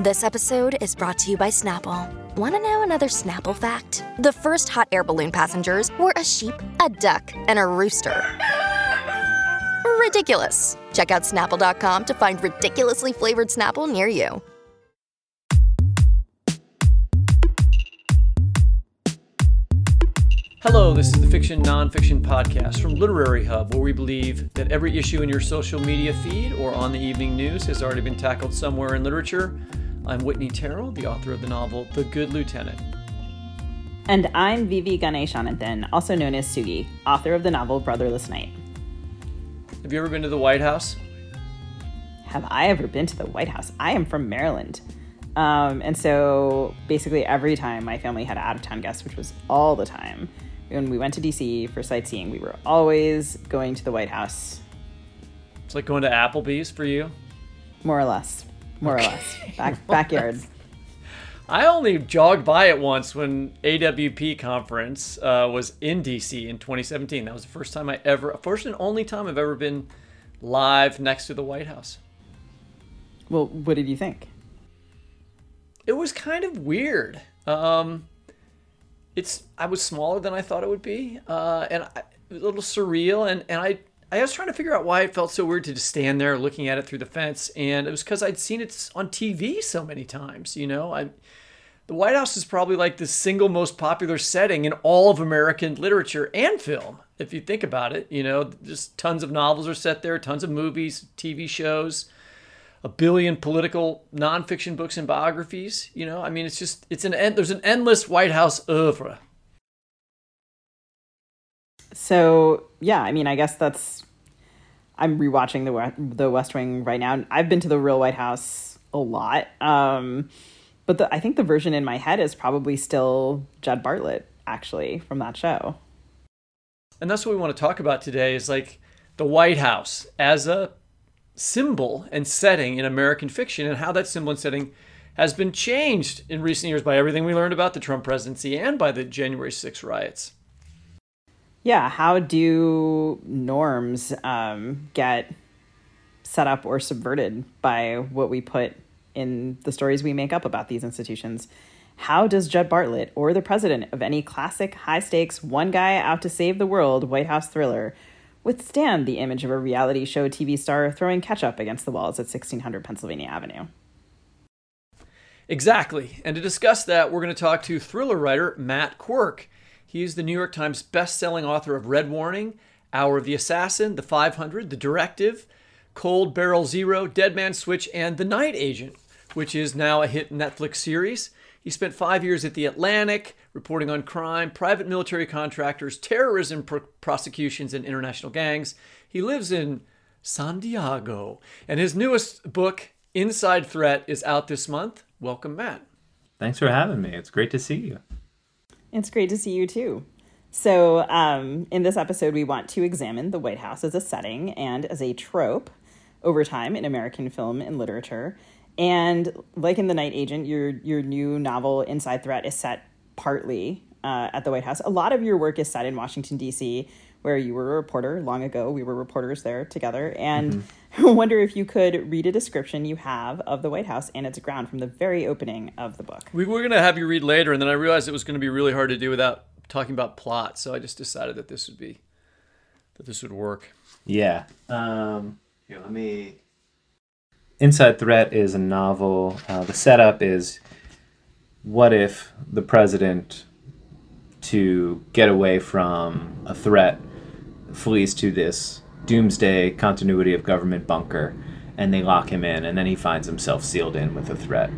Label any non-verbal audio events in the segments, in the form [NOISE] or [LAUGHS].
This episode is brought to you by Snapple. Want to know another Snapple fact? The first hot air balloon passengers were a sheep, a duck, and a rooster. Ridiculous. Check out snapple.com to find ridiculously flavored Snapple near you. Hello, this is the Fiction Nonfiction Podcast from Literary Hub, where we believe that every issue in your social media feed or on the evening news has already been tackled somewhere in literature. I'm Whitney Terrell, the author of the novel The Good Lieutenant. And I'm Vivi Ganeshananthan, also known as Sugi, author of the novel Brotherless Night. Have you ever been to the White House? Have I ever been to the White House? I am from Maryland. Um, and so basically, every time my family had out of town guests, which was all the time, when we went to DC for sightseeing, we were always going to the White House. It's like going to Applebee's for you? More or less. More okay. or less. Back, backyard. [LAUGHS] I only jogged by it once when AWP conference uh, was in DC in 2017. That was the first time I ever, first and only time I've ever been live next to the White House. Well, what did you think? It was kind of weird. Um, it's I was smaller than I thought it would be, uh, and I, a little surreal. And and I I was trying to figure out why it felt so weird to just stand there looking at it through the fence, and it was because I'd seen it on TV so many times. You know, I the White House is probably like the single most popular setting in all of American literature and film. If you think about it, you know, just tons of novels are set there, tons of movies, TV shows a billion political nonfiction books and biographies. You know, I mean, it's just it's an end. There's an endless White House oeuvre. So yeah, I mean, I guess that's. I'm rewatching the the West Wing right now. I've been to the real White House a lot, um, but the, I think the version in my head is probably still Jed Bartlet, actually, from that show. And that's what we want to talk about today. Is like the White House as a symbol and setting in American fiction and how that symbol and setting has been changed in recent years by everything we learned about the Trump presidency and by the January 6 riots. Yeah, how do norms um, get set up or subverted by what we put in the stories we make up about these institutions? How does Jed Bartlet or the president of any classic high stakes, one guy out to save the world White House thriller withstand the image of a reality show TV star throwing ketchup against the walls at 1600 Pennsylvania Avenue. Exactly. And to discuss that, we're going to talk to thriller writer Matt Quirk. He is the New York Times best-selling author of Red Warning, Hour of the Assassin, The 500, The Directive, Cold Barrel Zero, Dead Man Switch, and The Night Agent, which is now a hit Netflix series. He spent five years at The Atlantic, reporting on crime, private military contractors, terrorism prosecutions, and international gangs. He lives in San Diego. And his newest book, Inside Threat, is out this month. Welcome, Matt. Thanks for having me. It's great to see you. It's great to see you too. So, um, in this episode, we want to examine the White House as a setting and as a trope over time in American film and literature. And like in The Night Agent, your your new novel Inside Threat is set partly uh, at the White House. A lot of your work is set in Washington D.C., where you were a reporter long ago. We were reporters there together, and mm-hmm. I [LAUGHS] wonder if you could read a description you have of the White House and its ground from the very opening of the book. We were going to have you read later, and then I realized it was going to be really hard to do without talking about plot. So I just decided that this would be that this would work. Yeah. Um, here, let me Inside Threat is a novel. Uh, the setup is what if the president, to get away from a threat, flees to this doomsday continuity of government bunker and they lock him in, and then he finds himself sealed in with a threat.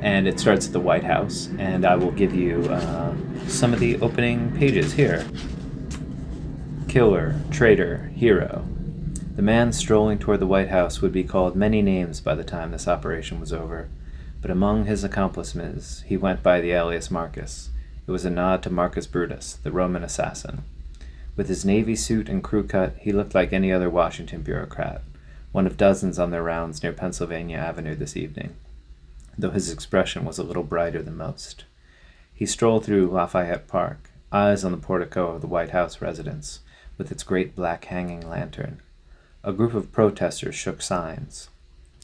And it starts at the White House, and I will give you uh, some of the opening pages here. Killer, traitor, hero, the man strolling toward the White House would be called many names by the time this operation was over, but among his accomplices he went by the alias Marcus. It was a nod to Marcus Brutus, the Roman assassin. With his navy suit and crew cut, he looked like any other Washington bureaucrat, one of dozens on their rounds near Pennsylvania Avenue this evening, though his expression was a little brighter than most. He strolled through Lafayette Park, eyes on the portico of the White House residence, with its great black hanging lantern, a group of protesters shook signs.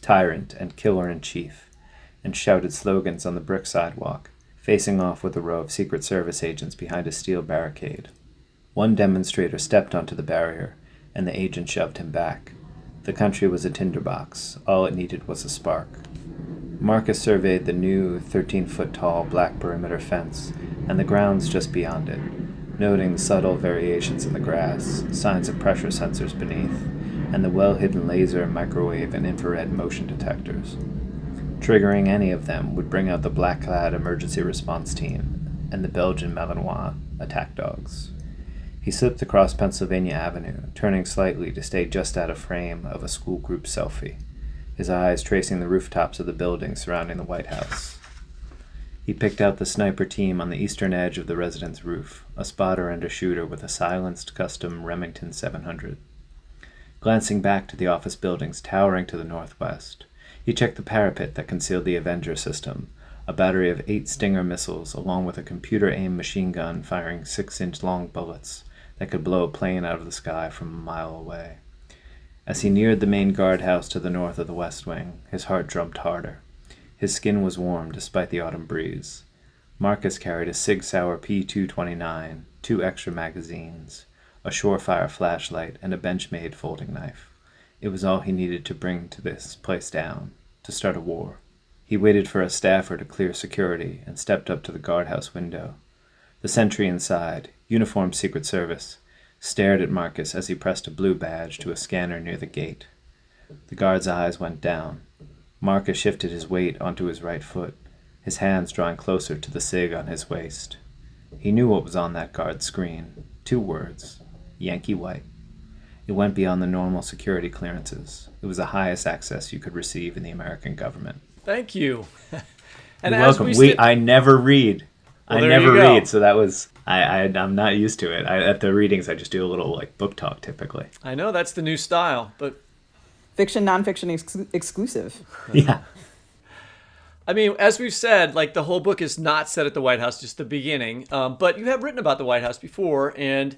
Tyrant and killer in chief. and shouted slogans on the brick sidewalk, facing off with a row of Secret Service agents behind a steel barricade. One demonstrator stepped onto the barrier, and the agent shoved him back. The country was a tinderbox. All it needed was a spark. Marcus surveyed the new 13 foot tall black perimeter fence and the grounds just beyond it, noting the subtle variations in the grass, signs of pressure sensors beneath, and the well hidden laser, microwave, and infrared motion detectors. Triggering any of them would bring out the black clad emergency response team and the Belgian Malinois attack dogs. He slipped across Pennsylvania Avenue, turning slightly to stay just out of frame of a school group selfie, his eyes tracing the rooftops of the buildings surrounding the White House. He picked out the sniper team on the eastern edge of the residence roof, a spotter and a shooter with a silenced custom Remington 700. Glancing back to the office buildings towering to the northwest, he checked the parapet that concealed the Avenger system, a battery of eight Stinger missiles, along with a computer aimed machine gun firing six inch long bullets that could blow a plane out of the sky from a mile away. As he neared the main guardhouse to the north of the West Wing, his heart drummed harder. His skin was warm despite the autumn breeze. Marcus carried a Sig Sauer P 229, two extra magazines, a Surefire flashlight, and a Benchmade folding knife. It was all he needed to bring to this place down, to start a war. He waited for a staffer to clear security and stepped up to the guardhouse window. The sentry inside, uniformed Secret Service, stared at Marcus as he pressed a blue badge to a scanner near the gate. The guard's eyes went down. Marcus shifted his weight onto his right foot, his hands drawing closer to the SIG on his waist. He knew what was on that guard's screen two words Yankee White. It went beyond the normal security clearances. It was the highest access you could receive in the American government. Thank you. [LAUGHS] and welcome. We, st- we I never read. Well, I never read, so that was I, I am not used to it. I, at the readings, I just do a little like book talk typically. I know that's the new style, but fiction, nonfiction ex- exclusive. [LAUGHS] yeah. I mean, as we've said, like the whole book is not set at the White House, just the beginning. Um, but you have written about the White House before, and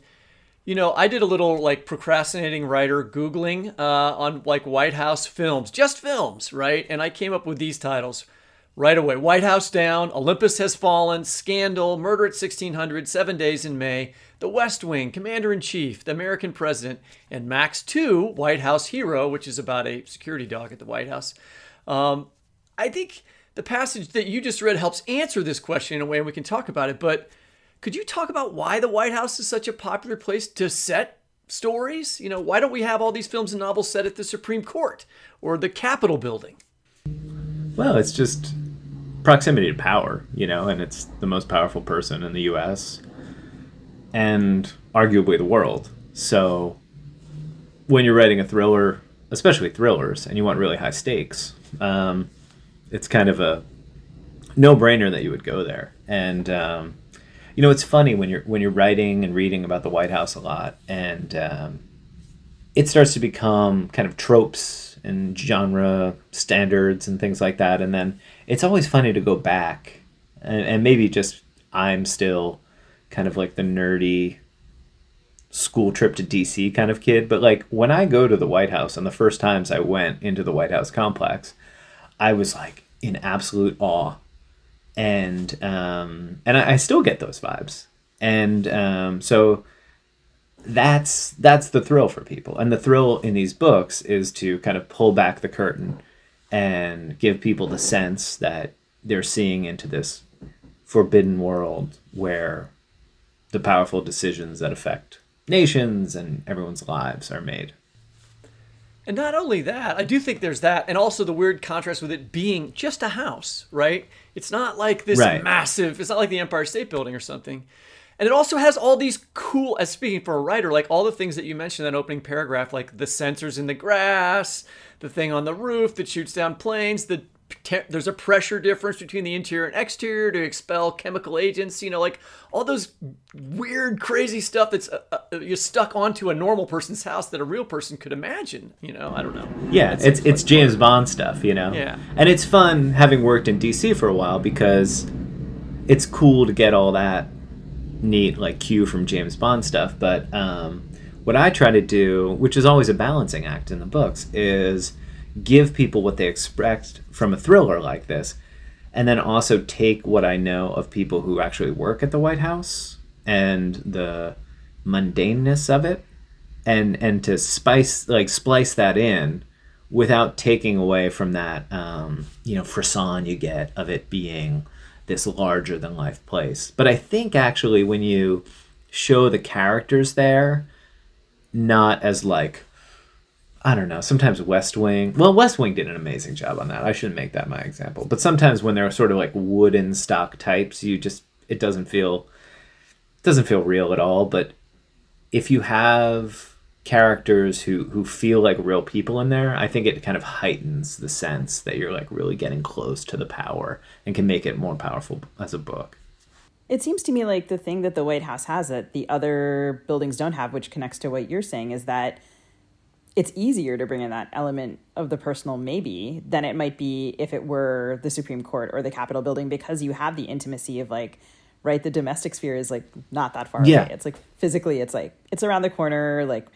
you know, I did a little like procrastinating writer googling uh, on like White House films, just films, right? And I came up with these titles right away White House Down, Olympus Has Fallen, Scandal, Murder at 1600, Seven Days in May, The West Wing, Commander in Chief, The American President, and Max 2, White House Hero, which is about a security dog at the White House. Um, I think the passage that you just read helps answer this question in a way, and we can talk about it. But could you talk about why the White House is such a popular place to set stories? You know, why don't we have all these films and novels set at the Supreme Court or the Capitol building? Well, it's just proximity to power, you know, and it's the most powerful person in the US and arguably the world. So when you're writing a thriller, especially thrillers, and you want really high stakes, um, it's kind of a no brainer that you would go there. And, um, you know, it's funny when you're when you're writing and reading about the White House a lot, and um, it starts to become kind of tropes and genre standards and things like that. And then it's always funny to go back and, and maybe just I'm still kind of like the nerdy school trip to DC kind of kid. But like when I go to the White House and the first times I went into the White House complex, I was like in absolute awe. And um, and I, I still get those vibes. And um, so that's that's the thrill for people and the thrill in these books is to kind of pull back the curtain and give people the sense that they're seeing into this forbidden world where the powerful decisions that affect nations and everyone's lives are made and not only that, I do think there's that, and also the weird contrast with it being just a house, right? It's not like this right. massive, it's not like the Empire State Building or something. And it also has all these cool, as speaking for a writer, like all the things that you mentioned in that opening paragraph, like the sensors in the grass, the thing on the roof that shoots down planes, the there's a pressure difference between the interior and exterior to expel chemical agents you know like all those weird crazy stuff that's uh, uh, you're stuck onto a normal person's house that a real person could imagine you know? I don't know. Yeah it's it's, it's james fun. bond stuff you know? Yeah. And it's fun having worked in dc for a while because it's cool to get all that neat like cue from James Bond stuff, but um, what I try to do, which is always a balancing act in the books, is give people what they expect from a thriller like this, and then also take what I know of people who actually work at the White House and the mundaneness of it and and to spice like splice that in without taking away from that um, you know frisson you get of it being this larger than life place. But I think actually when you show the characters there, not as like I don't know. Sometimes West Wing. Well, West Wing did an amazing job on that. I shouldn't make that my example. But sometimes when they're sort of like wooden stock types, you just it doesn't feel doesn't feel real at all. But if you have characters who who feel like real people in there, I think it kind of heightens the sense that you're like really getting close to the power and can make it more powerful as a book. It seems to me like the thing that the White House has that the other buildings don't have, which connects to what you're saying, is that it's easier to bring in that element of the personal maybe than it might be if it were the Supreme Court or the Capitol building because you have the intimacy of like right the domestic sphere is like not that far Yeah. away. It's like physically it's like it's around the corner like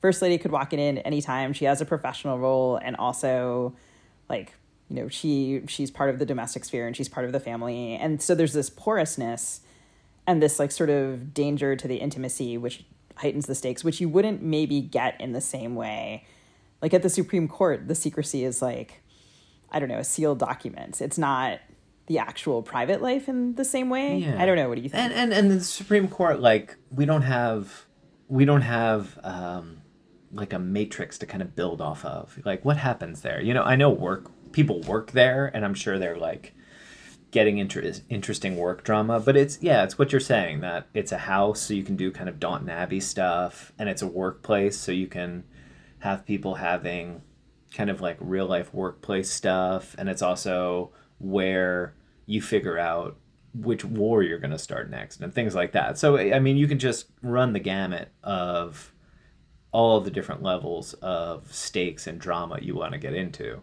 first lady could walk in anytime. She has a professional role and also like you know she she's part of the domestic sphere and she's part of the family. And so there's this porousness and this like sort of danger to the intimacy which heightens the stakes which you wouldn't maybe get in the same way. Like at the supreme court the secrecy is like i don't know sealed documents it's not the actual private life in the same way. Yeah. i don't know. What do you think? And and and the Supreme Court, like we don't have, we don't have um, like a matrix to kind of build off of. Like what happens there? You know, I know work people work there, and I'm sure they're like getting inter- interesting work drama. But it's yeah, it's what you're saying that it's a house, so you can do kind of Downton Abbey stuff, and it's a workplace, so you can have people having kind of like real life workplace stuff, and it's also where you figure out which war you're going to start next and things like that. So I mean, you can just run the gamut of all of the different levels of stakes and drama you want to get into.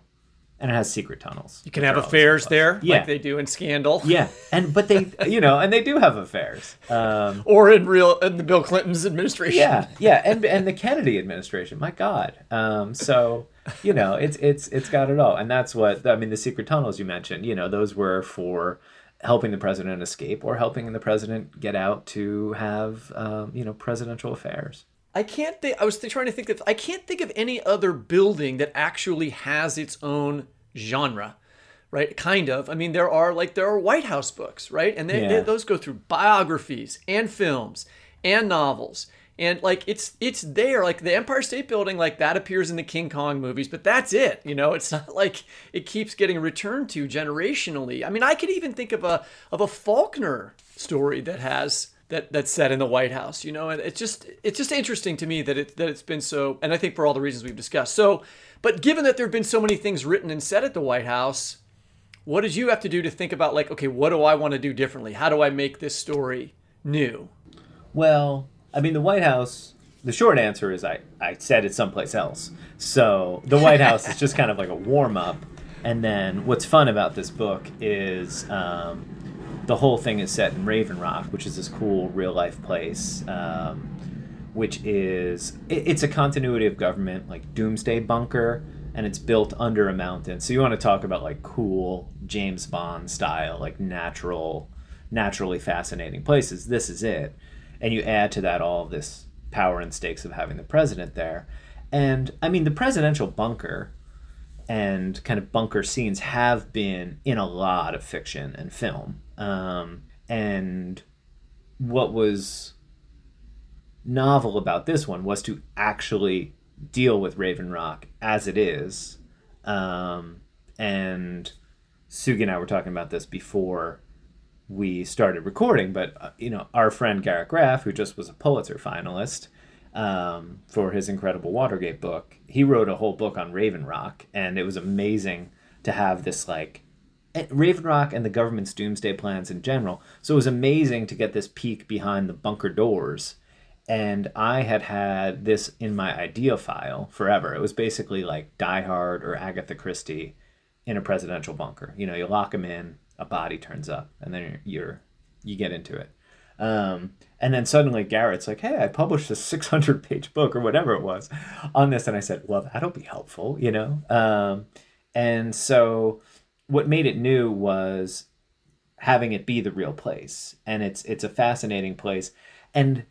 And it has secret tunnels. You can have affairs there, Yeah. like they do in Scandal, Yeah, and but they, [LAUGHS] you know, and they do have affairs. Um, [LAUGHS] or in real in the Bill Clinton's administration. yeah, yeah, and and the Kennedy administration. My God. Um, so you know, it's it's it's got it all, and that's what I mean. The secret tunnels you mentioned, you know, those were for helping the president escape or helping the president get out to have um, you know presidential affairs. I can't think. I was trying to think of. I can't think of any other building that actually has its own genre, right? Kind of. I mean, there are like there are White House books, right? And they, they- those go through biographies and films and novels, and like it's it's there. Like the Empire State Building, like that appears in the King Kong movies, but that's it. You know, it's [LAUGHS] not like it keeps getting returned to generationally. I mean, I could even think of a of a Faulkner story that has that that's set in the White House, you know, and it's just it's just interesting to me that it that it's been so, and I think for all the reasons we've discussed. So, but given that there have been so many things written and said at the White House, what did you have to do to think about like, okay, what do I want to do differently? How do I make this story new? Well, I mean, the White House. The short answer is I, I said it someplace else. So the White House is just kind of like a warm up. And then what's fun about this book is um, the whole thing is set in Raven Rock, which is this cool real life place, um, which is it, it's a continuity of government, like doomsday bunker, and it's built under a mountain. So you want to talk about like cool James Bond style, like natural, naturally fascinating places. This is it, and you add to that all this power and stakes of having the president there, and I mean the presidential bunker and kind of bunker scenes have been in a lot of fiction and film. Um, and what was novel about this one was to actually deal with Raven Rock as it is. Um, and Sugi and I were talking about this before we started recording, but uh, you know, our friend Garrett Graff, who just was a Pulitzer finalist um, for his incredible Watergate book, he wrote a whole book on Raven Rock, and it was amazing to have this like Raven Rock and the government's doomsday plans in general. So it was amazing to get this peek behind the bunker doors. And I had had this in my idea file forever. It was basically like Die Hard or Agatha Christie in a presidential bunker. You know, you lock them in, a body turns up, and then you're, you get into it. Um, and then suddenly Garrett's like, "Hey, I published a 600 page book or whatever it was on this," and I said, "Well, that'll be helpful," you know. Um, and so what made it new was having it be the real place, and it's it's a fascinating place, and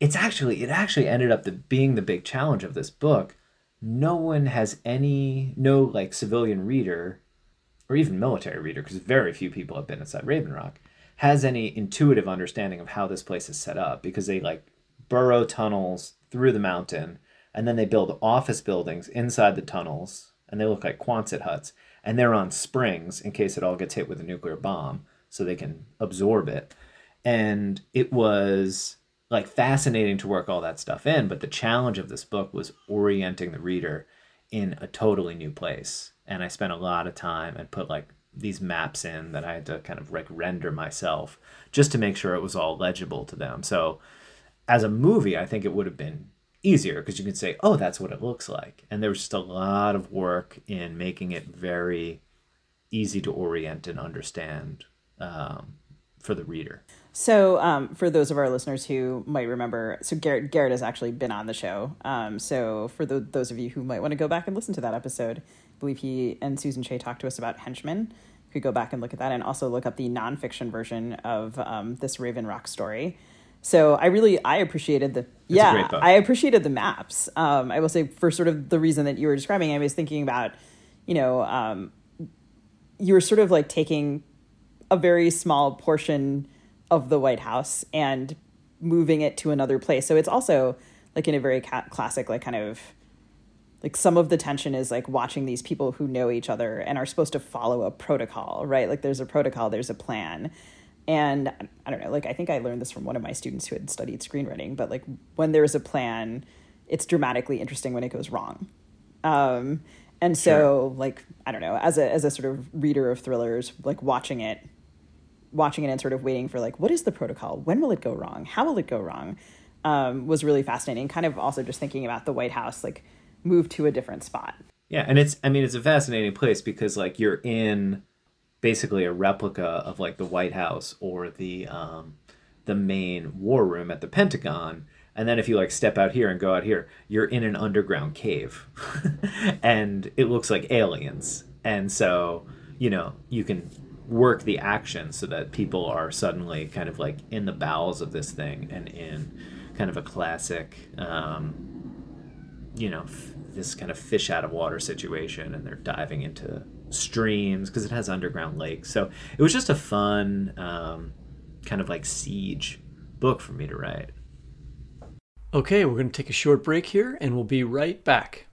it's actually it actually ended up the, being the big challenge of this book. No one has any no like civilian reader, or even military reader, because very few people have been inside Raven Rock, has any intuitive understanding of how this place is set up. Because they like burrow tunnels through the mountain and then they build office buildings inside the tunnels and they look like Quonset huts and they're on springs in case it all gets hit with a nuclear bomb so they can absorb it. And it was like fascinating to work all that stuff in but the challenge of this book was orienting the reader in a totally new place. And i spent a lot of time and put like these maps in that i had to kind of like render myself just to make sure it was all legible to them. So as a movie i think it would have been easier because you can say oh that's what it looks like and there was just a lot of work in making it very easy to orient and understand um, for the reader So, um, for those of our listeners who might remember, so Garrett Garrett has actually been on the show. Um, so, for the, those of you who might want to go back and listen to that episode, I believe he and Susan Shea talked to us about Henchmen. You could go back and look at that, and also look up the nonfiction version of um, this Raven Rock story. So, I really I appreciated the a yeah. I appreciated the maps. Um, I will say for sort of the reason that you were describing, I was thinking about, you know, um, you were sort of like taking a very small portion of the White House and moving it to another place. So it's also like in a very ca- classic, like kind of like some of the tension is like watching these people who know each other and are supposed to follow a protocol, right? Like there's a protocol, there's a plan. And I don't know, like I think I learned this from one of my students who had studied screenwriting, but like when there's a plan, it's dramatically interesting when it goes wrong. Um, and so like I don't know, as a as a sort of reader of thrillers, like watching it watching it and sort of waiting for like what is the protocol? When will it go wrong? How will it go wrong? Um, was really fascinating kind of also just thinking about the white house like move to a different spot. Yeah, and it's I mean it's a fascinating place because like you're in basically a replica of like the White House or the um the main war room at the Pentagon. And then if you like step out here and go out here, you're in an underground cave. [LAUGHS] and it looks like aliens. And so, you know, you can work the action so that people are suddenly kind of like in the bowels of this thing and in kind of a classic um, you know f- this kind of fish out of water situation and they're diving into streams because it has underground lakes so it was just a fun um, kind of like siege book for me to write Okay, we're going to take a short break here and we'll be right back.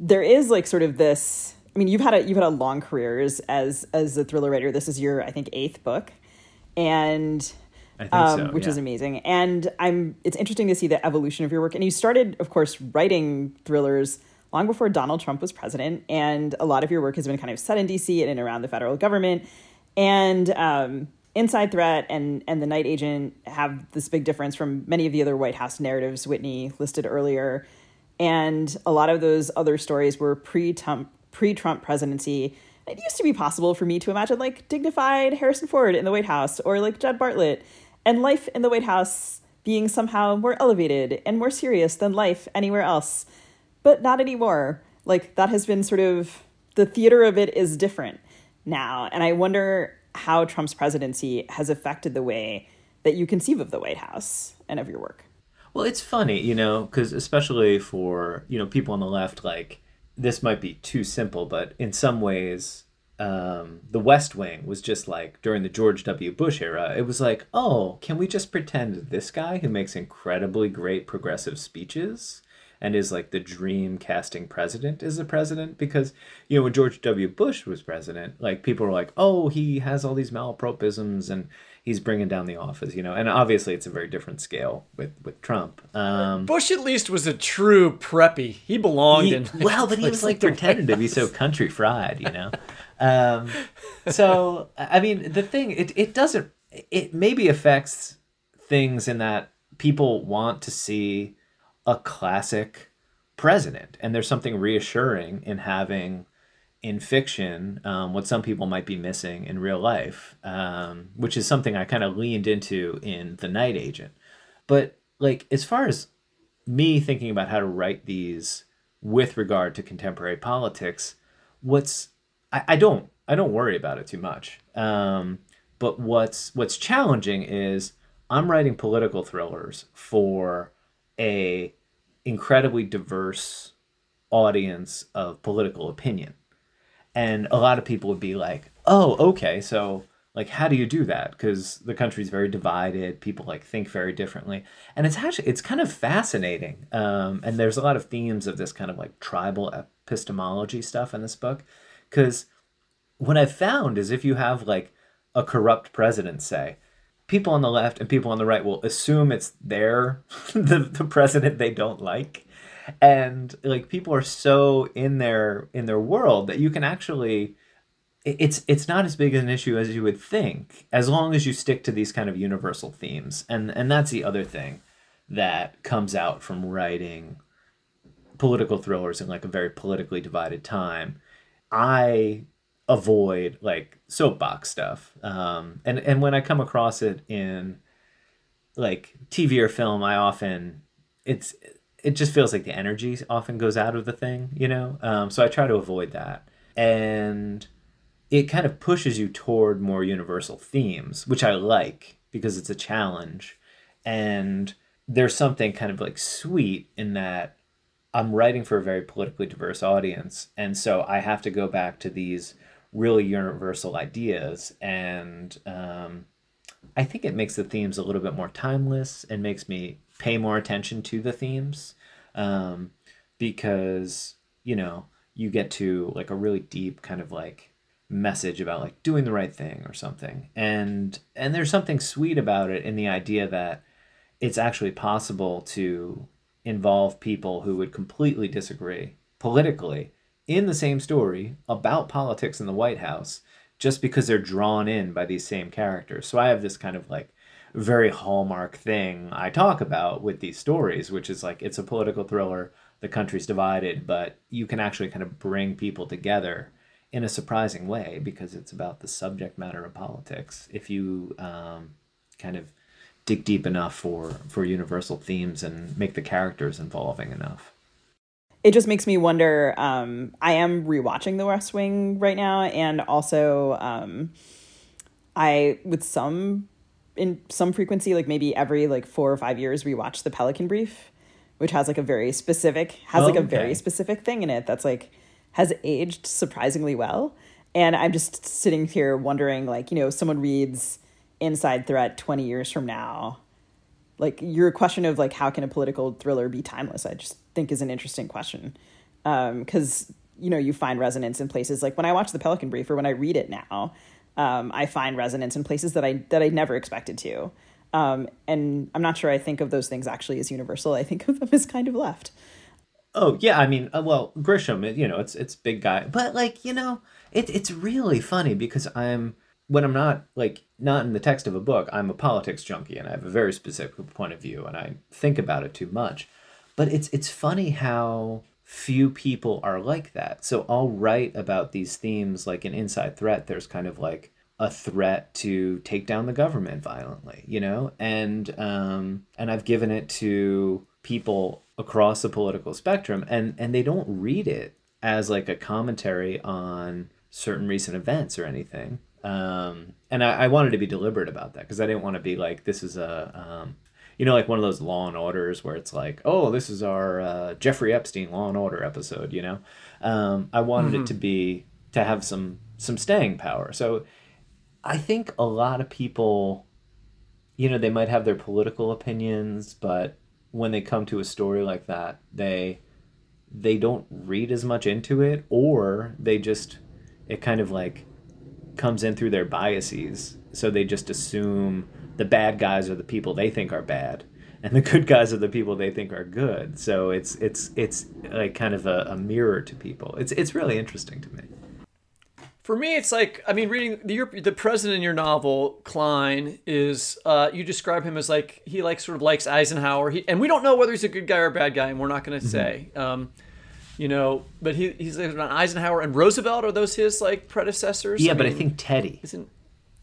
There is like sort of this i mean you've had a you've had a long career as as, a thriller writer this is your i think eighth book and I think um, so, which is amazing. And I'm it's interesting to see the evolution of your work. And you started, of course, writing thrillers long before Donald Trump was president, and a lot of your work has been kind of set in D.C. and around the federal government. And um, Inside Threat and and The Night Agent have this big difference from many of the other White House narratives Whitney listed earlier. And a lot of those other stories were pre-Trump pre-Trump presidency. It used to be possible for me to imagine like dignified Harrison Ford in the White House or like Jed Bartlet and life in the White House being somehow more elevated and more serious than life anywhere else. But not anymore. Like that has been sort of the theater of it is different now. And I wonder how Trump's presidency has affected the way that you conceive of the White House and of your work. Well, it's funny, you know, because especially for you know people on the left, like this might be too simple, but in some ways, um, the West Wing was just like during the George W. Bush era. It was like, oh, can we just pretend this guy who makes incredibly great progressive speeches and is like the dream casting president is the president? Because you know when George W. Bush was president, like people were like, oh, he has all these malapropisms and he's bringing down the office, you know. And obviously, it's a very different scale with with Trump. Um, Bush at least was a true preppy. He belonged he- in. well, but he [LAUGHS] was like pretending to be so country fried, you know. Um, so I mean, the thing it it doesn't it maybe affects things in that people want to see a classic president, and there's something reassuring in having in fiction um, what some people might be missing in real life, um, which is something I kind of leaned into in The Night Agent. But like as far as me thinking about how to write these with regard to contemporary politics, what's I, I don't I don't worry about it too much. Um, but what's what's challenging is I'm writing political thrillers for a incredibly diverse audience of political opinion. And a lot of people would be like, "Oh, okay, so like how do you do that? Because the country's very divided people like think very differently. And it's actually it's kind of fascinating um, and there's a lot of themes of this kind of like tribal epistemology stuff in this book. Because what i've found is if you have like a corrupt president say people on the left and people on the right will assume it's their [LAUGHS] the, the president they don't like and like people are so in their in their world that you can actually it's it's not as big an issue as you would think as long as you stick to these kind of universal themes. And and that's the other thing that comes out from writing political thrillers in like a very politically divided time. I avoid like soapbox stuff. Um and and when i come across it in like tv or film i often it's it just feels like the energy often goes out of the thing you know um so i try to avoid that and it kind of pushes you toward more universal themes, which I like because it's a challenge. And there's something kind of like sweet in that I'm writing for a very politically diverse audience. And so I have to go back to these really universal ideas. And um, I think it makes the themes a little bit more timeless and makes me pay more attention to the themes um, because, you know, you get to like a really deep kind of like message about like doing the right thing or something and and there's something sweet about it in the idea that it's actually possible to involve people who would completely disagree politically in the same story about politics in the White House just because they're drawn in by these same characters. So I have this kind of like very hallmark thing I talk about with these stories, which is like it's a political thriller, the country's divided, but you can actually kind of bring people together in a surprising way because it's about the subject matter of politics. If you um, kind of dig deep enough for for universal themes and make the characters involving enough. It just makes me wonder. Um, I am rewatching The West Wing right now, and also um, I with some in some frequency, like maybe every like four or five years, rewatch The Pelican Brief, which has like a very specific has like a very specific thing in it that's like has aged surprisingly well. And I'm just sitting here wondering, like, you know, someone reads Inside Threat 20 years from now. Like, your question of, like, how can a political thriller be timeless? I just think is an interesting question. Because, um, you know, you find resonance in places like when I watch The Pelican Brief or when I read it now, um, I find resonance in places that I that I never expected to. Um, and I'm not sure I think of those things actually as universal. I think of them as kind of left. Oh yeah, I mean, uh, well, Grisham, you know, it's it's big guy, but like you know, it it's really funny because I'm when I'm not like not in the text of a book, I'm a politics junkie and I have a very specific point of view and I think about it too much. But it's it's funny how few people are like that. So I'll write about these themes like an Inside Threat. There's kind of like a threat to take down the government violently, you know, and um, and I've given it to people across the political spectrum and and they don't read it as like a commentary on certain recent events or anything um, and I, I wanted to be deliberate about that because i didn't want to be like this is a um, you know like one of those law and orders where it's like oh this is our uh, jeffrey epstein law and order episode you know um, i wanted mm-hmm. it to be to have some some staying power so i think a lot of people you know they might have their political opinions but when they come to a story like that, they they don't read as much into it or they just it kind of like comes in through their biases. So they just assume the bad guys are the people they think are bad and the good guys are the people they think are good. So it's it's it's like kind of a, a mirror to people. It's it's really interesting to me For me, it's like I mean, reading the the president in your novel, Klein, is uh, you describe him as like he like sort of likes Eisenhower, he, and we don't know whether he's a good guy or a bad guy, and we're not going to say, um, you know. But he he's like Eisenhower and Roosevelt. Are those his like predecessors? Yeah, but I think Teddy. isn't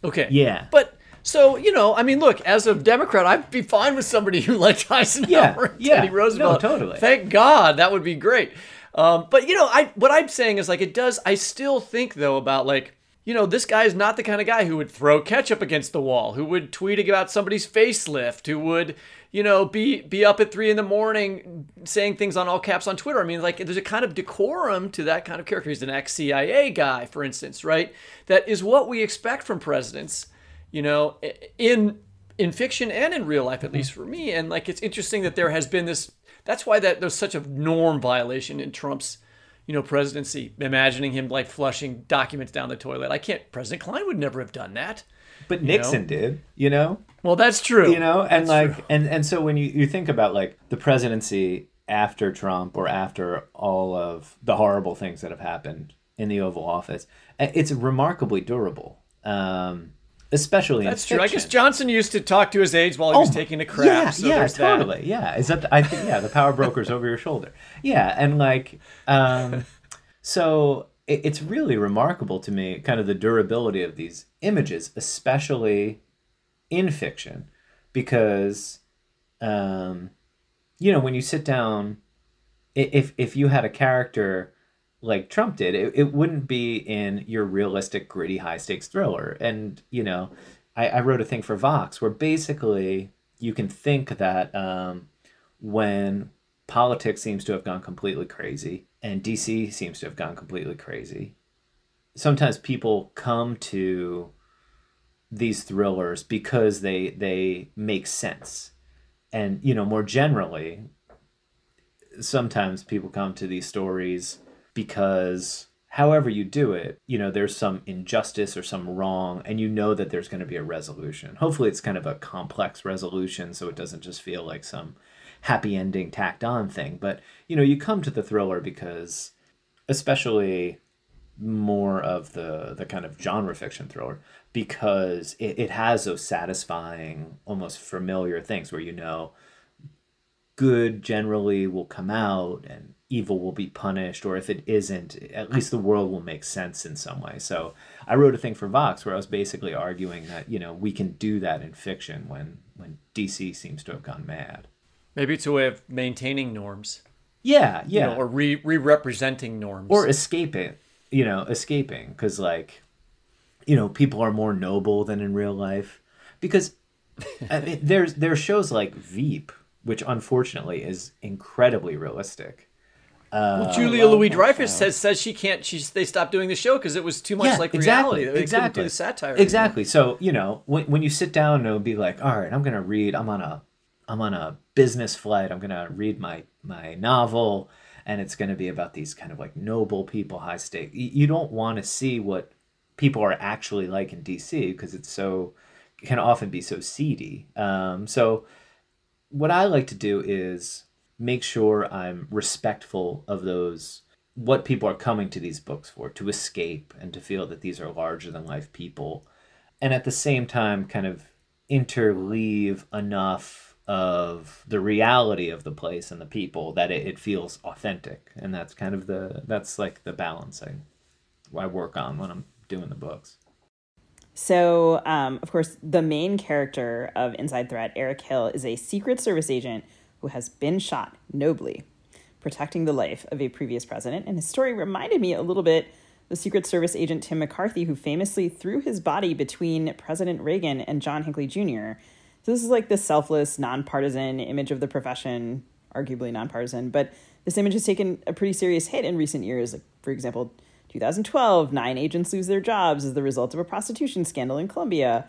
okay. Yeah. but so you know, I mean, look, as a Democrat, I'd be fine with somebody [LAUGHS] who liked Eisenhower, Yeah, and yeah. Teddy Roosevelt. No, totally. Thank God, that would be great. Um, but you know, I what I'm saying is like it does. I still think though about like you know this guy is not the kind of guy who would throw ketchup against the wall, who would tweet about somebody's facelift, who would you know be be up at three in the morning saying things on all caps on Twitter. I mean, like there's a kind of decorum to that kind of character. He's an ex CIA guy, for instance, right? That is what we expect from presidents. You know, in in fiction and in real life, at least for me. And like it's interesting that there has been this. That's why that there's such a norm violation in Trump's, you know, presidency. Imagining him like flushing documents down the toilet. I can't. President Klein would never have done that. But Nixon did, you know? Well, that's true. you know and That's like true. and and so when you you think about like the presidency after trump or after all of the horrible things that have happened in the oval office uh, it's remarkably durable um especially That's true. I guess. Johnson used to talk to his aides while he was Oh, taking a crap. Yeah, so yeah, there's that. totally. Yeah, is that the, I think yeah the power broker's over your shoulder. Yeah, and like um, [LAUGHS] so it, it's really remarkable to me, kind of the durability of these images, especially in fiction, because um, you know when you sit down, if if you had a character like Trump did, it, it wouldn't be in your realistic, gritty, high stakes thriller. And, you know, I, I wrote a thing for Vox where basically you can think that um, when politics seems to have gone completely crazy and DC seems to have gone completely crazy, sometimes people come to these thrillers because they they make sense. And, you know, more generally, sometimes people come to these stories because however you do it, you know, there's some injustice or some wrong, and you know that there's going to be a resolution. Hopefully, it's kind of a complex resolution, so it doesn't just feel like some happy ending tacked on thing. But, you know, you come to the thriller because, especially more of the the kind of genre fiction thriller because it, it has those satisfying almost familiar things where you know good generally will come out and evil will be punished or if it isn't at least the world will make sense in some way. So i wrote a thing for vox where i was basically arguing that you know we can do that in fiction when when dc seems to have gone mad. Maybe it's a way of maintaining norms. yeah you yeah. know, or re re representing norms. or escaping you know escaping because like you know people are more noble than in real life. Because [LAUGHS] I mean, there's there's shows like veep which unfortunately is incredibly realistic Well, Julia Louis Dreyfus says says she can't. She's they stopped doing the show because it was too much like exactly, reality. They exactly. do the satire. Exactly. So you know, when when you sit down and it'll be like, all right, I'm gonna read. I'm on a I'm on a business flight. I'm gonna read my my novel, and it's gonna be about these kind of like noble people, high stake. You don't want to see what people are actually like in DC because it's so can often be so seedy. Um, so what I like to do is make sure I'm respectful of those what people are coming to these books for to escape and to feel that these are larger than life people. And at the same time kind of interleave enough of the reality of the place and the people that it, it feels authentic. And that's kind of the that's like the balancing I, work on when I'm doing the books. So, um, of course, the main character of Inside Threat, Eric Hill, is a Secret Service agent who has been shot nobly, protecting the life of a previous president. And his story reminded me a little bit the Secret Service agent Tim McCarthy, who famously threw his body between President Reagan and John Hinckley Jr. So, this is like the selfless, nonpartisan image of the profession, arguably nonpartisan, but this image has taken a pretty serious hit in recent years. Like, for example, 2012, nine agents lose their jobs as the result of a prostitution scandal in Colombia.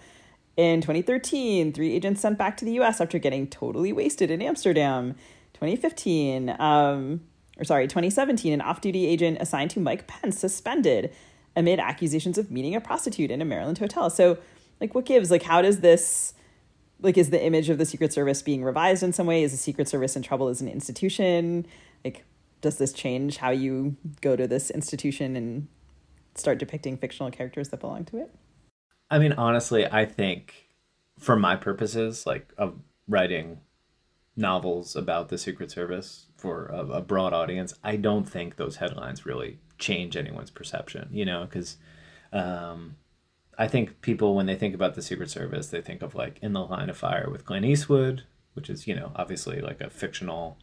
In 2013, three agents sent back to the US after getting totally wasted in Amsterdam. 2015, um, or sorry, 2017, an off duty agent assigned to Mike Pence suspended amid accusations of meeting a prostitute in a Maryland hotel. So, like, what gives? Like, how does this, like, is the image of the Secret Service being revised in some way? Is the Secret Service in trouble as an institution? Like, does this change how you go to this institution and start depicting fictional characters that belong to it? I mean, honestly, I think for my purposes, like of writing novels about the Secret Service for a, a broad audience, I don't think those headlines really change anyone's perception, you know, because um, I think people, when they think about the Secret Service, they think of like In the Line of Fire with Clint Eastwood, which is, you know, obviously like a fictional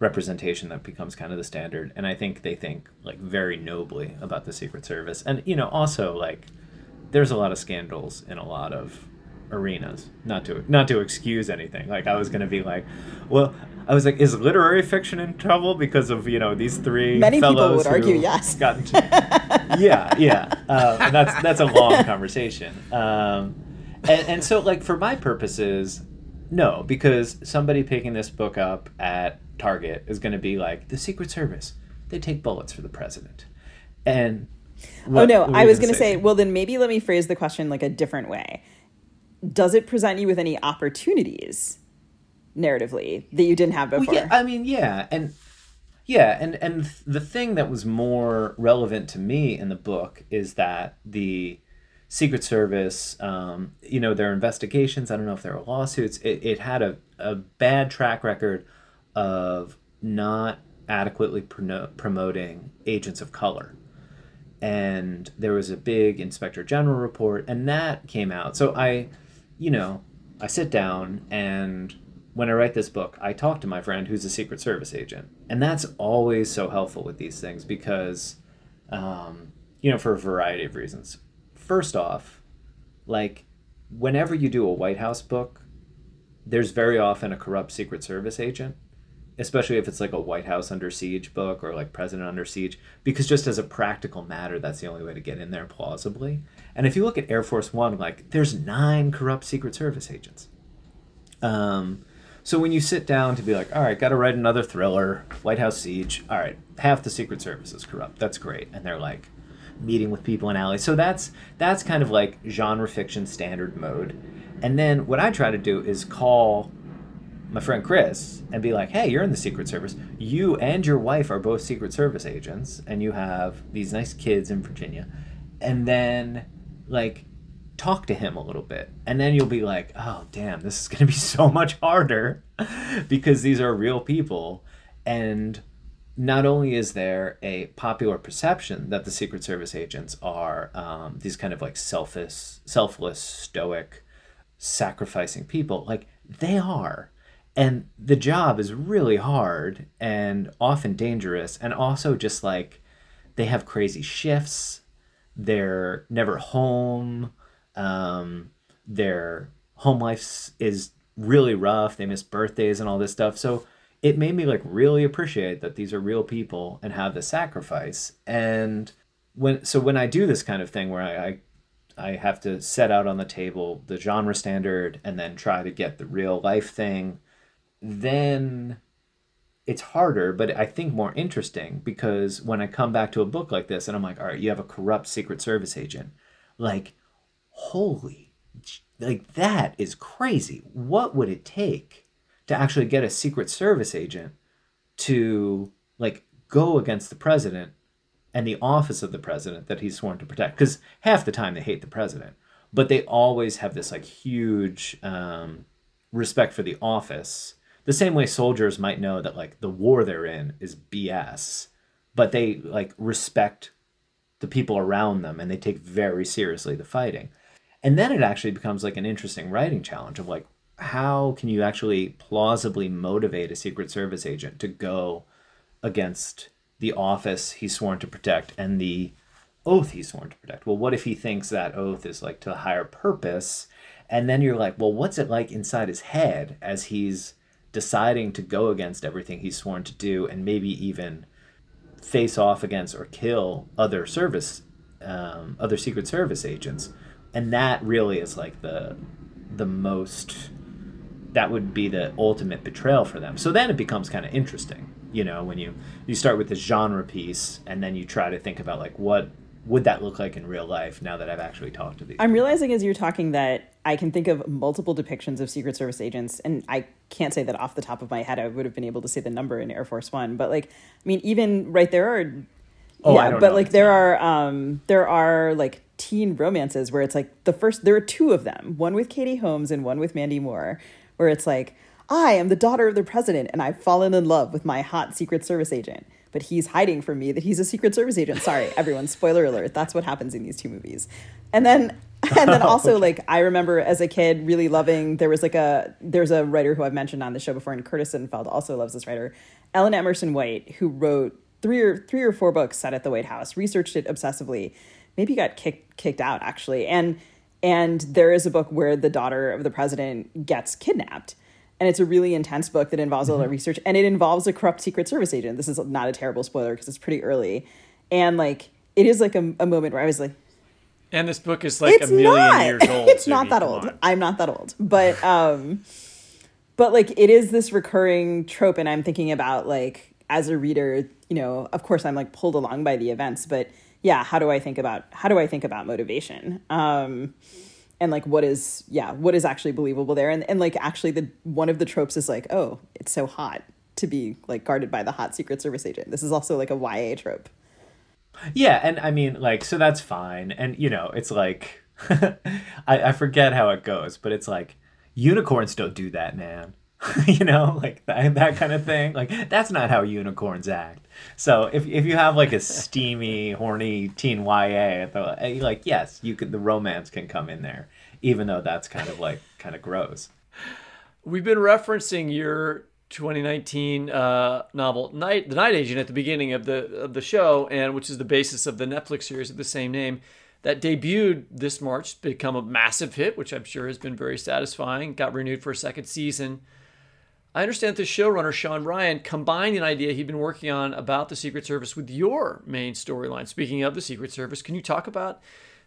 representation that becomes kind of the standard. And I think they think like very nobly about the Secret Service. And, you know, also like there's a lot of scandals in a lot of arenas. Not to not to excuse anything. Like I was gonna be like, well, I was like, is literary fiction in trouble because of you know these three? Many people would argue yes. Got into, [LAUGHS] yeah, yeah. Uh, and that's that's a long conversation. Um, and, and so like for my purposes, no, because somebody picking this book up at Target is going to be like the Secret Service. They take bullets for the president, and oh no, I was going say, well, then maybe let me phrase the question like a different way. Does it present you with any opportunities narratively that you didn't have before? Well, yeah, I mean, yeah, and yeah, and and the thing that was more relevant to me in the book is that the Secret Service, um, you know, their investigations. I don't know if there were lawsuits. It, it had a, a bad track record of not adequately promoting agents of color. And there was a big inspector general report, and that came out. So I, you know, I sit down and when I write this book, I talk to my friend who's a Secret Service agent. And that's always so helpful with these things because, um, you know, for a variety of reasons. First off, like, whenever you do a White House book, there's very often a corrupt Secret Service agent, especially if it's like a White House under siege book or like President under siege, because just as a practical matter, that's the only way to get in there plausibly. And if you look at Air Force One, like, there's nine corrupt Secret Service agents. Um, so when you sit down to be like, all right, got to write another thriller, White House Siege. All right, half the Secret Service is corrupt. That's great, and they're like meeting with people in alleys. So that's that's kind of like genre fiction standard mode. And then what I try to do is call my friend Chris and be like, hey, you're in the Secret Service. You and your wife are both Secret Service agents, and you have these nice kids in Virginia. And then, like, talk to him a little bit. And then you'll be like, oh, damn, this is [LAUGHS] going to be so much harder [LAUGHS] because these are real people. And not only is there a popular perception that the Secret Service agents are um, these kind of like selfish, selfless, stoic, sacrificing people, like they are. And the job is really hard and often dangerous, and also just like they have crazy shifts. They're never home um, their home life is really rough. They miss birthdays and all this stuff. So it made me like really appreciate that these are real people and have the sacrifice. And when so when I do this kind of thing where I, I I have to set out on the table the genre standard and then try to get the real life thing, then it's harder, but I think more interesting because when I come back to a book like this and I'm like, all right, you have a corrupt Secret Service agent, like holy like that is crazy. What would it take to actually get a secret service agent to like go against the president and the office of the president that he's sworn to protect? Because half the time they hate the president but they always have this like huge um, respect for the office the same way soldiers might know that like the war they're in is bs but they like respect the people around them and they take very seriously the fighting. And then it actually becomes like an interesting writing challenge of like how can you actually plausibly motivate a secret service agent to go against the office he's sworn to protect and the oath he's sworn to protect? Well what if he thinks that oath is like to a higher purpose? And then you're like well what's it like inside his head as he's deciding to go against everything he's sworn to do and maybe even face off against or kill other service um, other secret service agents. And that really is like the the most that would be the ultimate betrayal for them. So then it becomes kind of interesting you know when you you start with this genre piece and then you try to think about like what would that look like in real life now that I've actually talked to these I'm realizing as you're talking that I can think of multiple depictions of Secret Service agents, and I can't say that off the top of my head I would have been able to say the number in Air Force One, but like, I mean, even right there are Oh, yeah, but know like there are um there are like teen romances where it's like the first there are two of them, one with Katie Holmes and one with Mandy Moore, where it's like I am the daughter of the president and I've fallen in love with my hot Secret Service agent, but he's hiding from me that he's a Secret Service agent. Sorry, everyone, spoiler alert. That's what happens in these two movies. And then [LAUGHS] and then oh, also like I remember as a kid really loving there was like a there's a writer who I've mentioned on the show before and Curtis Sittenfeld also loves this writer. Ellen Emerson White who wrote three or three or four books set at the White House, researched it obsessively. Maybe got kicked kicked out actually. And and there is a book where the daughter of the president gets kidnapped. And it's a really intense book that involves a lot of mm-hmm. research and it involves a corrupt Secret Service agent. This is not a terrible spoiler because it's pretty early. And like it is like a, a moment where I was like, And this book is like it's a million not. years [LAUGHS] old. it's not that old. on. I'm not that old. But um but like it is this recurring trope and I'm thinking about like as a reader, you know, of course I'm like pulled along by the events, but yeah, how do I think about how do I think about motivation? Um and like what is yeah, what is actually believable there? And and like actually the one of the tropes is like, oh, it's so hot to be like guarded by the hot Secret Service agent. This is also like a YA trope. Yeah, and I mean, like, so that's fine. And, you know, it's like, [LAUGHS] I, I forget how it goes, but it's like, unicorns don't do that, man. [LAUGHS] you know, like [LAUGHS] that, that kind of thing. Like, that's not how unicorns act. So if, if you have like a steamy, horny teen YA, eh, like, yes, you could, the romance can come in there, even though that's kind of like, kind of gross. We've been referencing your 2019 uh, novel "Night," the Night Agent, at the beginning of the of the show, and which is the basis of the Netflix series of the same name that debuted this March, become a massive hit, which I'm sure has been very satisfying. Got renewed for a second season. I understand the showrunner Shawn Ryan combined an idea he'd been working on about the Secret Service with your main storyline. Speaking of the Secret Service, can you talk about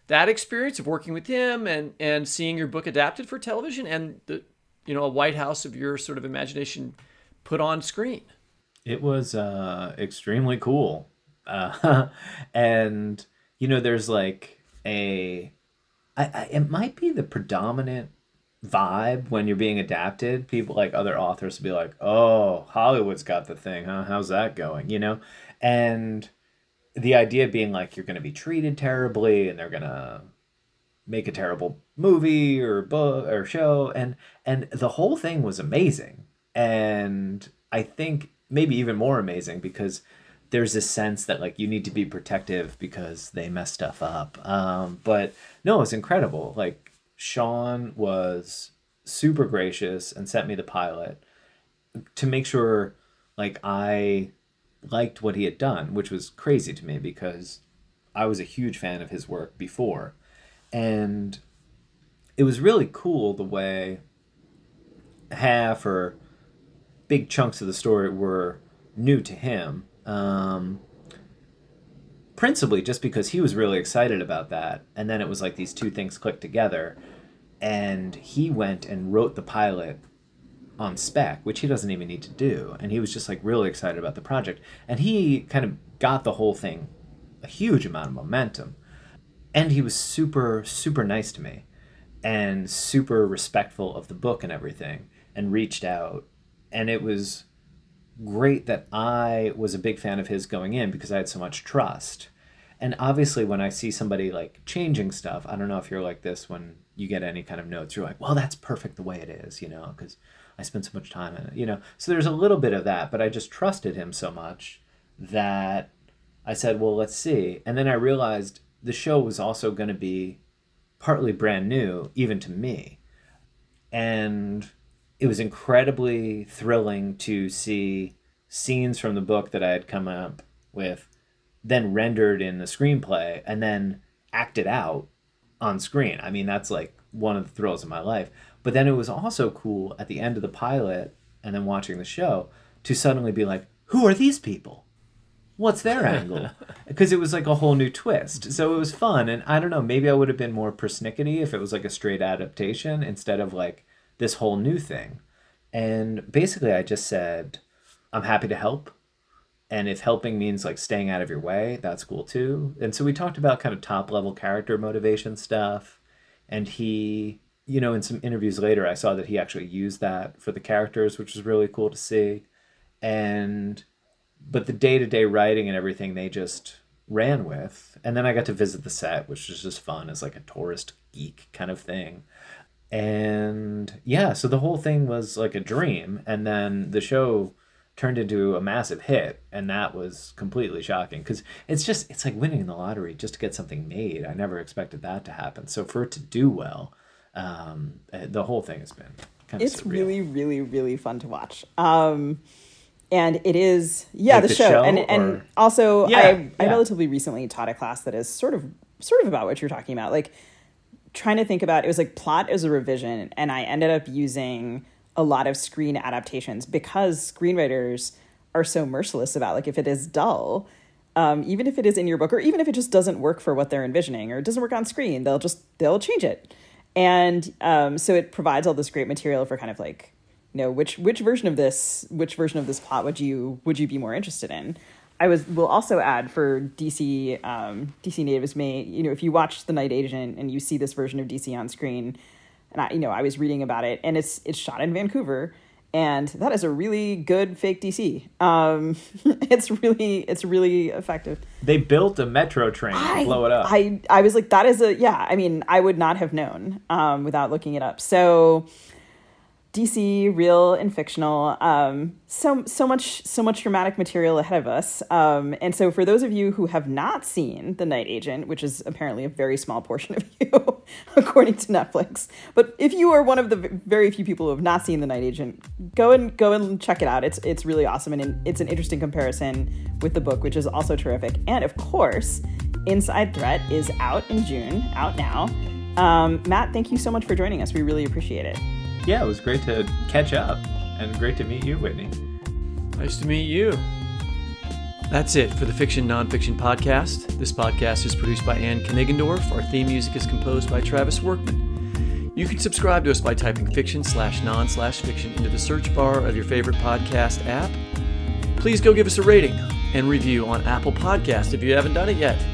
that experience of working with him and and seeing your book adapted for television and the you know a White House of your sort of imagination put on screen? It was uh, extremely cool. [LAUGHS] Uh, and, you know, there's like a. I, I, it might be the predominant vibe when you're being adapted. People like other authors will be like, oh, Hollywood's got the thing, huh? How's that going? You know? And the idea being like you're going to be treated terribly and they're going to make a terrible movie or book or show and and the whole thing was amazing and i think maybe even more amazing because there's this sense that like you need to be protective because they mess stuff up. Um, but no it was incredible. Like shawn was super gracious and sent me the pilot to make sure like i liked what he had done which was crazy to me because i was a huge fan of his work before. And it was really cool the way half or big chunks of the story were new to him um, principally just because he was really excited about that and then it was like these two things clicked together and he went and wrote the pilot on spec which he doesn't even need to do and he was just like really excited about the project and he kind of got the whole thing a huge amount of momentum and he was super super nice to me and super respectful of the book and everything and reached out and it was great that I was a big fan of his going in because I had so much trust. And obviously when I see somebody like changing stuff, I don't know if you're like this when you get any kind of notes, you're like, well, that's perfect the way it is, you know, because I spent so much time in it, you know. So there's a little bit of that, but I just trusted him so much that I said, well, let's see. And then I realized the show was also going to be partly brand new, even to me. And it was incredibly thrilling to see scenes from the book that I had come up with then rendered in the screenplay and then acted out on screen. I mean, that's like one of the thrills of my life. But then it was also cool at the end of the pilot and then watching the show to suddenly be like, who are these people? What's their [LAUGHS] angle? Because it was like a whole new twist. So it was fun. And I don't know, maybe I would have been more persnickety if it was like a straight adaptation instead of like this whole new thing. And basically, I just said, I'm happy to help. And if helping means like staying out of your way, that's cool too. And so we talked about kind of top level character motivation stuff. And he, you know, in some interviews later, I saw that he actually used that for the characters, which was really cool to see. And, but the day to day writing and everything, they just ran with. And then I got to visit the set, which was just fun as like a tourist geek kind of thing. And yeah, so the whole thing was like a dream. And then the show turned into a massive hit and that was completely shocking. Because it's just it's like winning the lottery just to get something made. I never expected that to happen. So for it to do well um, eh, the whole thing has been kind of it's surreal. really really really fun to watch. Um and it is yeah Like the, the show, show, and or- and also Yeah, I, I relatively recently taught a class that is sort of sort of about what you're talking about. Like trying to think about it was like plot as a revision and i ended up using a lot of screen adaptations because screenwriters are so merciless about like if it is dull um, even if it is in your book or even if it just doesn't work for what they're envisioning or it doesn't work on screen they'll just they'll change it. And um, so it provides all this great material for kind of like you know which which version of this which version of this plot would you would you be more interested in i was will also add for dc um, dc natives may you know if you watch the night agent and you see this version of dc on screen and i you know i was reading about it and it's it's shot in vancouver and that is a really good fake dc um, [LAUGHS] it's really it's really effective they built a metro train to blow it up I I was like, that is a yeah. I mean, I would not have known um, without looking it up. So DC, real and fictional. Um, so so much so much dramatic material ahead of us. Um, and so for those of you who have not seen The Night Agent, which is apparently a very small portion of [LAUGHS] you, according to Netflix, but if you are one of the very few people who have not seen The Night Agent, go and go and check it out. It's it's really awesome and it's an interesting comparison with the book, which is also terrific. And of course, Inside Threat is out in June, out now. Um, Matt, thank you so much for joining us. We really appreciate it. Yeah it was great to catch up and great to meet you whitney Nice to meet you. That's it for the Fiction Nonfiction Podcast. This podcast is produced by Anne Kniggendorf. Our theme music is composed by Travis Workman. You can subscribe to us by typing fiction slash non slash fiction into the search bar of your favorite podcast app. Please go give us a rating and review on Apple Podcast if you haven't done it yet.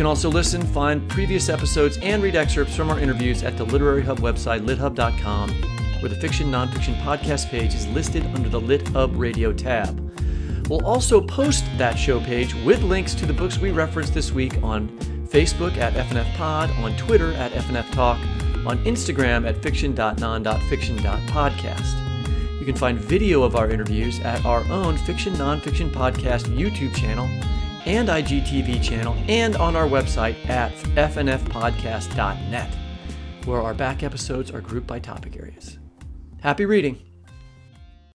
You can also listen, find previous episodes, and read excerpts from our interviews at the Literary Hub website, lithub.com, where the Fiction Nonfiction podcast page is listed under the Lit Hub Radio tab. We'll also post that show page with links to the books we referenced this week on Facebook at FNF Pod, on Twitter at FNF Talk, on Instagram at fiction.non.fiction.podcast. You can find video of our interviews at our own Fiction Nonfiction Podcast YouTube channel and IGTV channel and on our website at fnfpodcast.net, where our back episodes are grouped by topic areas. Happy reading!